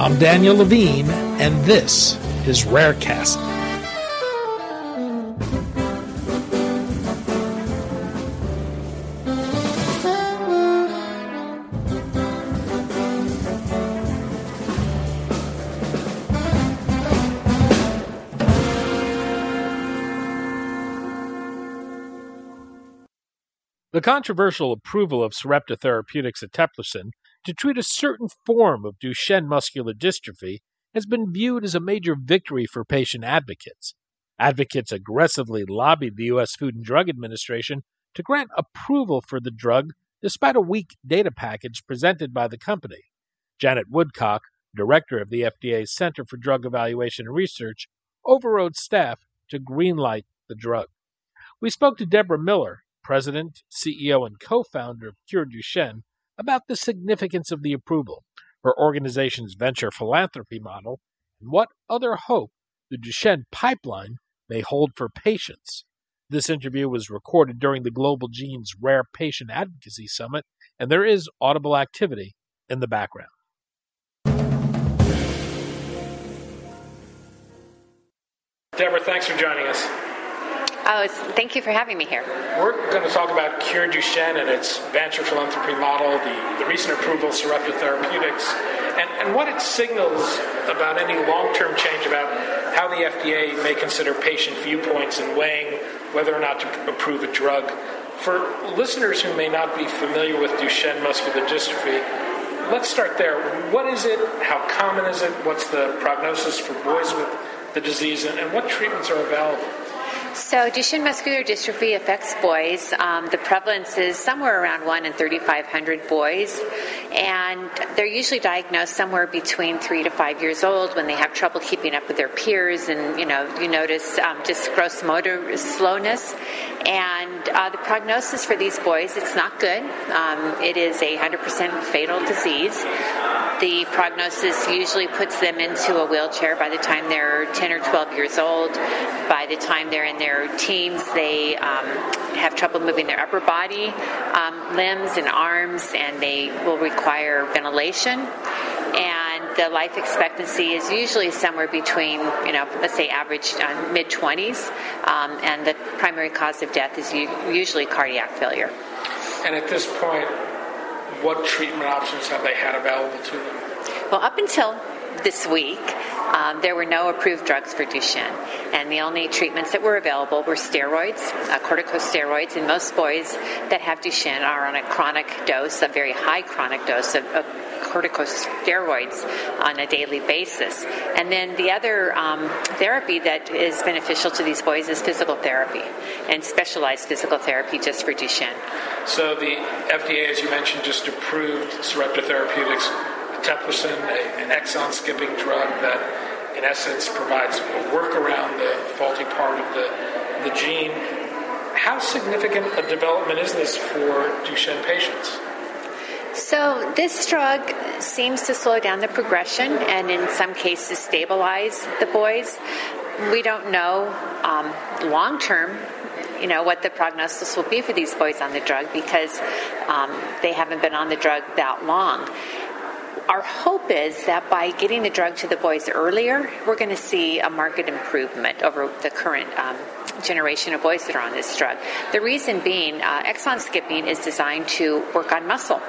I'm Daniel Levine, and this is Rarecast. The controversial approval of Sarepta Therapeutics eteplirsen to treat a certain form of Duchenne muscular dystrophy has been viewed as a major victory for patient advocates. Advocates aggressively lobbied the U.S. Food and Drug Administration to grant approval for the drug despite a weak data package presented by the company. Janet Woodcock, director of the FDA's Center for Drug Evaluation and Research, overrode staff to greenlight the drug. We spoke to Deborah Miller, president, CEO, and co founder of Cure Duchenne, about the significance of the approval, her organization's venture philanthropy model, and what other hope the Duchenne pipeline may hold for patients. This interview was recorded during the Global Genes Rare Patient Advocacy Summit, and there is audible activity in the background. Deborah, thanks for joining us. Oh, thank you for having me here. We're going to talk about Cure Duchenne and its venture philanthropy model, the, the recent approval of Sarepta Therapeutics, and, and what it signals about any long term change about how the FDA may consider patient viewpoints in weighing whether or not to approve a drug. For listeners who may not be familiar with Duchenne muscular dystrophy, let's start there. What is it? How common is it? What's the prognosis for boys with the disease? And, and what treatments are available? So, Duchenne muscular dystrophy affects boys. Um, the prevalence is somewhere around 1 in 3,500 boys, and they're usually diagnosed somewhere between 3 to 5 years old when they have trouble keeping up with their peers, and you know, you notice um, just gross motor slowness. And uh, the prognosis for these boys, it's not good. Um, it is a 100% fatal disease. The prognosis usually puts them into a wheelchair by the time they're 10 or 12 years old. By the time they're in their teens, they um, have trouble moving their upper body, um, limbs, and arms, and they will require ventilation. And the life expectancy is usually somewhere between, you know, let's say average uh, mid 20s, um, and the primary cause of death is usually cardiac failure. And at this point, what treatment options have they had available to them? Well, up until this week, um, there were no approved drugs for Duchenne, and the only treatments that were available were steroids, uh, corticosteroids, and most boys that have Duchenne are on a chronic dose, a very high chronic dose of, of corticosteroids on a daily basis. And then the other um, therapy that is beneficial to these boys is physical therapy and specialized physical therapy just for Duchenne. So the FDA, as you mentioned, just approved Sarepta Therapeutics eteplirsen, an exon skipping drug that, in essence, provides a workaround the faulty part of the, the gene. How significant a development is this for Duchenne patients? So, this drug seems to slow down the progression and, in some cases, stabilize the boys. We don't know um, long term you know what the prognosis will be for these boys on the drug because um, they haven't been on the drug that long our hope is that by getting the drug to the boys earlier, we're going to see a market improvement over the current um, generation of boys that are on this drug. The reason being, uh, exon skipping is designed to work on muscle,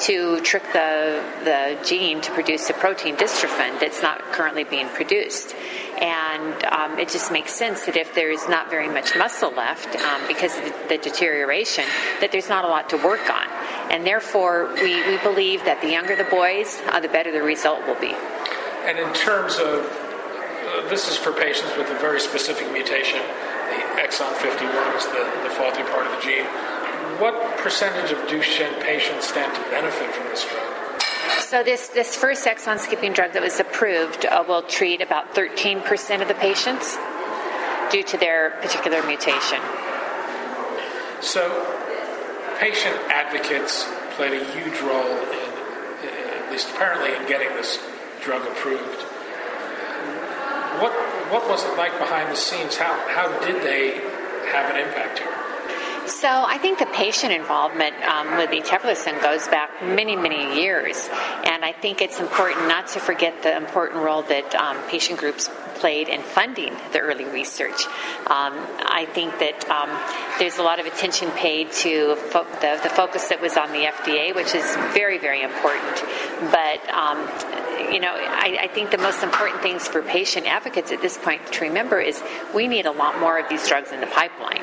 to trick the, the gene to produce a protein dystrophin that's not currently being produced. And um, it just makes sense that if there's not very much muscle left um, because of the deterioration, that there's not a lot to work on. And therefore, we, we believe that the younger the boys, uh, the better the result will be. And in terms of uh, this is for patients with a very specific mutation, the exon 51 is the, the faulty part of the gene. What percentage of Duchenne patients stand to benefit from this drug? So this, this first exon skipping drug that was approved uh, will treat about 13% of the patients due to their particular mutation. So patient advocates played a huge role in, at least apparently, in getting this drug approved. What what was it like behind the scenes? How how did they have an impact here? So I think the patient involvement um, with eteplirsen goes back many, many years, and I think it's important not to forget the important role that um, patient groups played in funding the early research. Um, I think that um, there's a lot of attention paid to fo- the, the, focus that was on the FDA, which is very, very important. But um, you know, I, I, think the most important things for patient advocates at this point to remember is we need a lot more of these drugs in the pipeline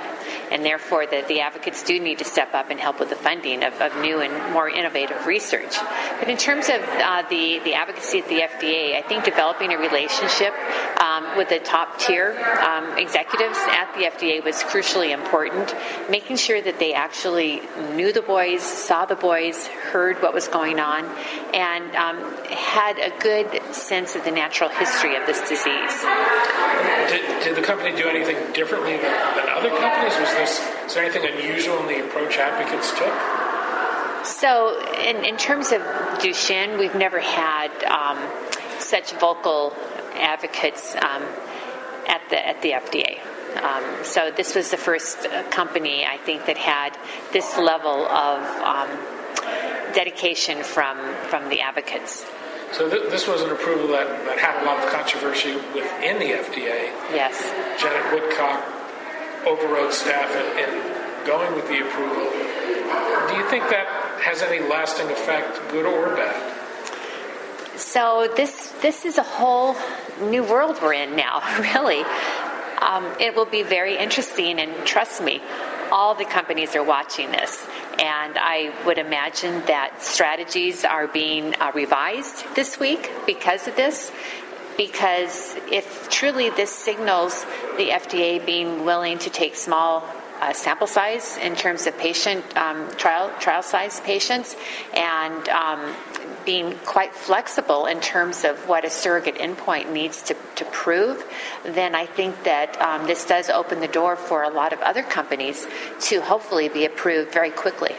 and therefore the, the advocates do need to step up and help with the funding of, of new and more innovative research. But in terms of uh, the, the advocacy at the FDA, I think developing a relationship um, with the top tier um, executives at the FDA was crucially important, making sure that they actually knew the boys, saw the boys, heard what was going on, and um, had a good sense of the natural history of this disease. Did, did the company do anything differently than, than other companies? Was this is there anything unusual in the approach advocates took? So, in, in terms of Duchenne, we've never had um, such vocal advocates um, at the at the FDA. Um, so this was the first uh, company I think that had this level of um, dedication from from the advocates. So th- this was an approval that, that had a lot of controversy within the FDA. Yes. Janet Woodcock overrode staff in, in going with the approval. Do you think that has any lasting effect, good or bad? So this this is a whole new world we're in now. Really, um, it will be very interesting, and trust me, all the companies are watching this. And I would imagine that strategies are being uh, revised this week because of this because if truly this signals the FDA being willing to take small uh, sample size in terms of patient um, trial trial size patients and um, being quite flexible in terms of what a surrogate endpoint needs to, to prove, then I think that um, this does open the door for a lot of other companies to hopefully be approved very quickly.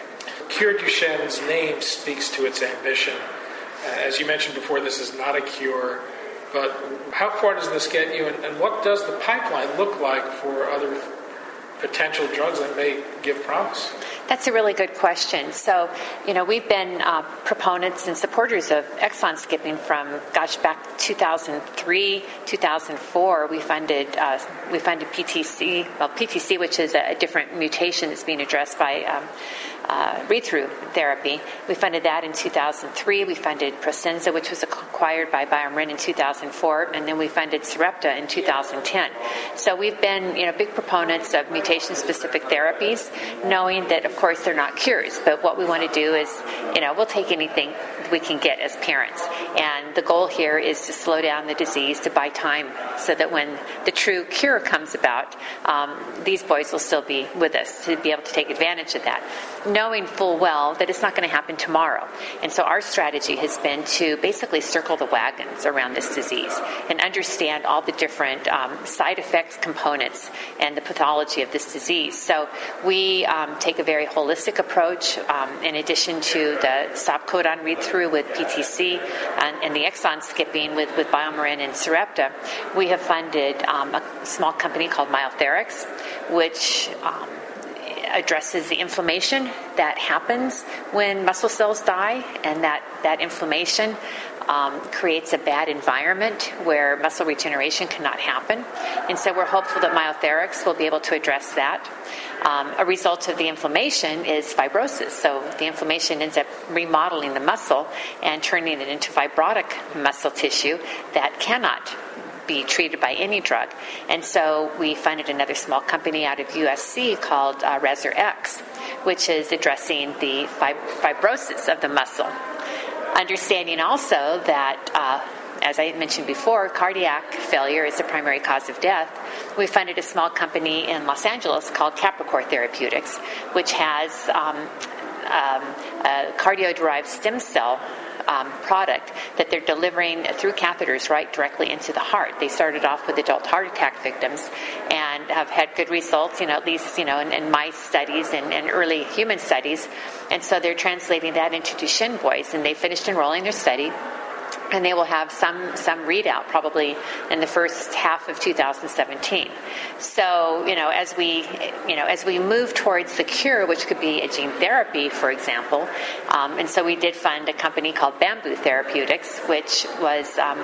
Cure Duchenne's name speaks to its ambition. Uh, as you mentioned before, this is not a cure. But how far does this get you, and, and what does the pipeline look like for other potential drugs that may give promise? That's a really good question. So, you know, we've been uh, proponents and supporters of exon skipping from, gosh, back 2003, 2004. We funded uh, we funded PTC, well, PTC, which is a, different mutation that's being addressed by um, uh, read through therapy. We funded that in 2003. We funded Prosensa, which was acquired by BioMarin in 2004, and then we funded Sarepta in 2010. So we've been, you know, big proponents of mutation-specific therapies, knowing that, of course, they're not cures. But what we want to do is, you know, we'll take anything we can get as parents, and the goal here is to slow down the disease to buy time, so that when the true cure comes about, um, these boys will still be with us to be able to take advantage of that knowing full well that it's not going to happen tomorrow. And so our strategy has been to basically circle the wagons around this disease and understand all the different um, side effects, components, and the pathology of this disease. So we um, take a very holistic approach. Um, in addition to the stop codon read through with PTC and, and, the exon skipping with, with BioMarin and Sarepta, we have funded um, a small company called Myotherix, which um, addresses the inflammation that happens when muscle cells die, and that, that inflammation um, creates a bad environment where muscle regeneration cannot happen. And so we're hopeful that Myotherix will be able to address that. Um, a result of the inflammation is fibrosis. So the inflammation ends up remodeling the muscle and turning it into fibrotic muscle tissue that cannot be treated by any drug. And so we funded another small company out of USC called uh, ResurX, which is addressing the fib- fibrosis of the muscle. Understanding also that uh, as I mentioned before, cardiac failure is the primary cause of death. We funded a small company in Los Angeles called Capricor Therapeutics, which has um, um, a cardio derived stem cell um, product that they're delivering through catheters right directly into the heart. They started off with adult heart attack victims and have had good results, you know, at least, you know, in, in mice studies and, and early human studies. And so they're translating that into Duchenne boys, and they finished enrolling their study and they will have some some readout probably in the first half of 2017. So you know, as we you know as we move towards the cure, which could be a gene therapy, for example, um, and so we did fund a company called Bamboo Therapeutics, which was um,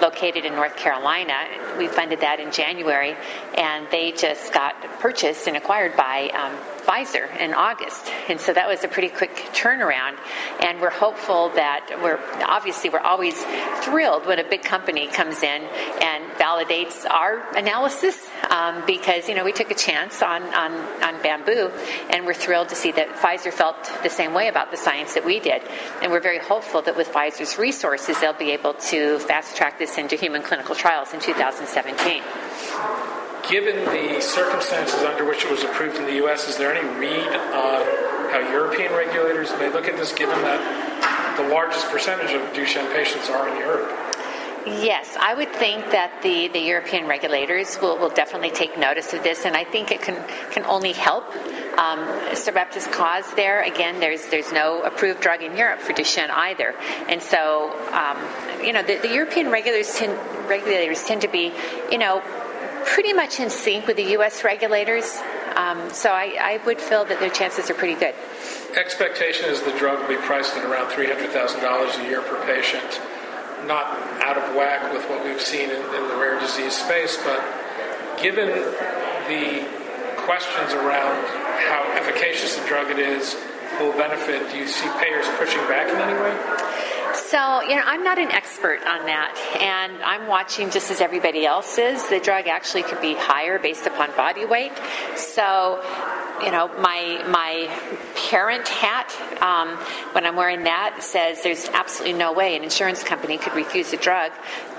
located in North Carolina. We funded that in January, and they just got purchased and acquired by um, Pfizer in August. And so that was a pretty quick turnaround. And we're hopeful that we're obviously we're always thrilled when a big company comes in and validates our analysis um, because you know we took a chance on, on on bamboo, and we're thrilled to see that Pfizer felt the same way about the science that we did. And we're very hopeful that with Pfizer's resources, they'll be able to fast track this into human clinical trials in 2017 given the circumstances under which it was approved in the U.S., is there any read on how European regulators may look at this, given that the largest percentage of Duchenne patients are in Europe? Yes, I would think that the, the European regulators will, will definitely take notice of this, and I think it can, can only help um, Sarepta's cause there. Again, there's there's no approved drug in Europe for Duchenne either, and so um, you know the, the European regulators tend, regulators tend to be you know pretty much in sync with the U.S. regulators. Um, so I, I, would feel that their chances are pretty good. Expectation is the drug will be priced at around $300,000 a year per patient. Not out of whack with what we've seen in, in the rare disease space, but given the questions around how efficacious the drug it is, will benefit, do you see payers pushing back in any way? So, you know, I'm not an expert on that, and I'm watching just as everybody else is. The drug actually could be higher based upon body weight. So, you know, my my parent hat um, when I'm wearing that says there's absolutely no way an insurance company could refuse a drug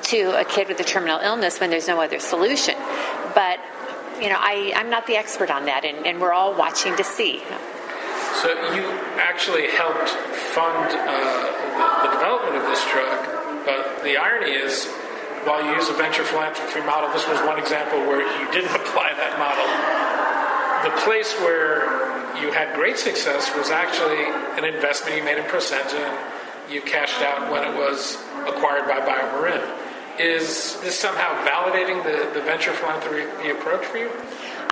to a kid with a terminal illness when there's no other solution. But you know, I, I'm not the expert on that, and, and we're all watching to see. So you actually helped fund uh, the, the, development of this drug, but the irony is, while you use a venture philanthropy model, this was one example where you didn't apply that model. The place where you had great success was actually an investment you made in Prosensa, and you cashed out when it was acquired by BioMarin. Is this somehow validating the, the venture philanthropy approach for you?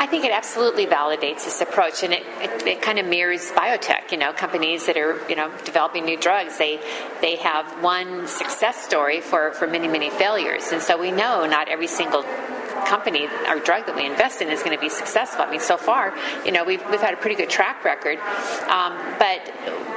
I think it absolutely validates this approach, and it, it, it, kind of mirrors biotech. You know, companies that are you know developing new drugs, they they have one success story for for many many failures, and so we know not every single company or drug that we invest in is going to be successful. I mean, so far, you know, we've, we've had a pretty good track record, um, but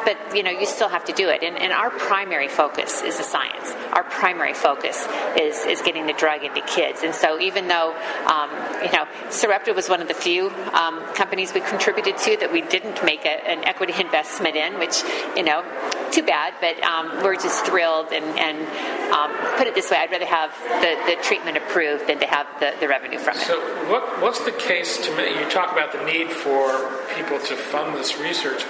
but you know, you still have to do it. And, and, our primary focus is the science. Our primary focus is is getting the drug into kids. And so, even though um, you know, Sarepta was one of the few um, companies we contributed to that we didn't make a, an equity investment in, which you know, too bad. But um, we're just thrilled and, and um, put it this way: I'd rather have the, the treatment approved than to have the the, revenue from it. So, what, what's the case to make? You talk about the need for people to fund this research.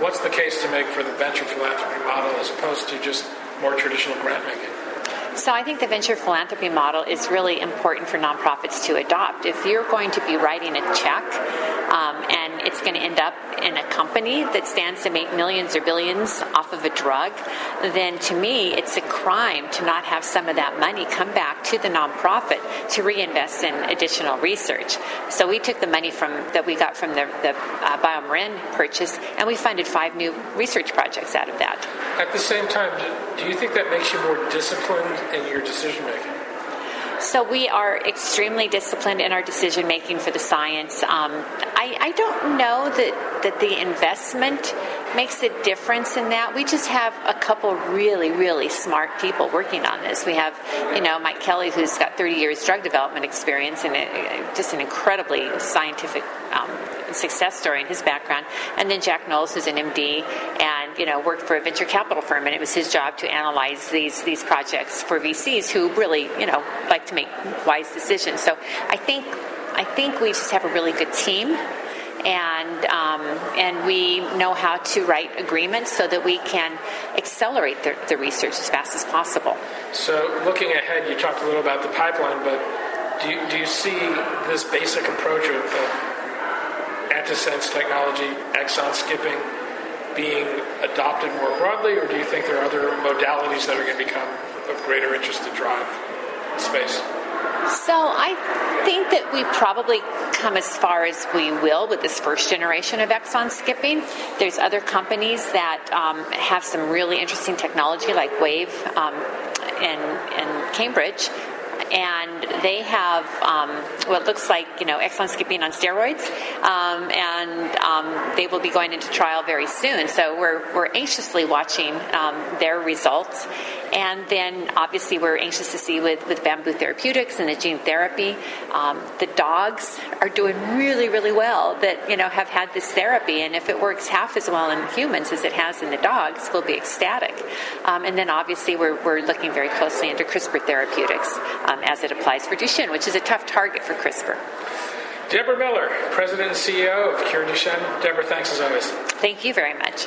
What's the case to make for the venture philanthropy model as opposed to just more traditional grant making? So I think the venture philanthropy model is really important for nonprofits to adopt. If you're going to be writing a check um, and it's going to end up in a company that stands to make millions or billions off of a drug, then to me it's a crime to not have some of that money come back to the nonprofit to reinvest in additional research. So we took the money from that we got from the, the uh, BioMarin purchase and we funded five new research projects out of that. At the same time, do you think that makes you more disciplined in your decision making? So we are extremely disciplined in our decision making for the science. Um, I, I, don't know that, that the investment makes a difference in that. We just have a couple really, really smart people working on this. We have, you know, Mike Kelly, who's got 30 years drug development experience and just an incredibly scientific um, success story in his background. And then Jack Knowles, who's an MD and, you know, worked for a venture capital firm, and it was his job to analyze these, these projects for VCs who really, you know, like to make wise decisions. So I think, I think we just have a really good team and um, and we know how to write agreements so that we can accelerate the, the, research as fast as possible. So, looking ahead, you talked a little about the pipeline, but do you, do you see this basic approach of, of antisense technology, exon skipping, being adopted more broadly, or do you think there are other modalities that are going to become of greater interest to drive space? So I think that we probably come as far as we will with this first generation of exon skipping. There's other companies that um, have some really interesting technology, like Wave um, in, in Cambridge, and they have um, what looks like you know exon skipping on steroids, um, and um, they will be going into trial very soon. So we're we're anxiously watching um, their results, and then obviously we're anxious to see with with bamboo therapeutics and the gene therapy. Um, the dogs are doing really really well that you know have had this therapy, and if it works half as well in humans as it has in the dogs, we'll be ecstatic. Um, and then obviously we're we're looking very closely into CRISPR therapeutics um, as it applies for Duchenne, which is a tough target for CRISPR. Deborah Miller, President and CEO of Cure Duchenne. Deborah, thanks as always. Thank you very much.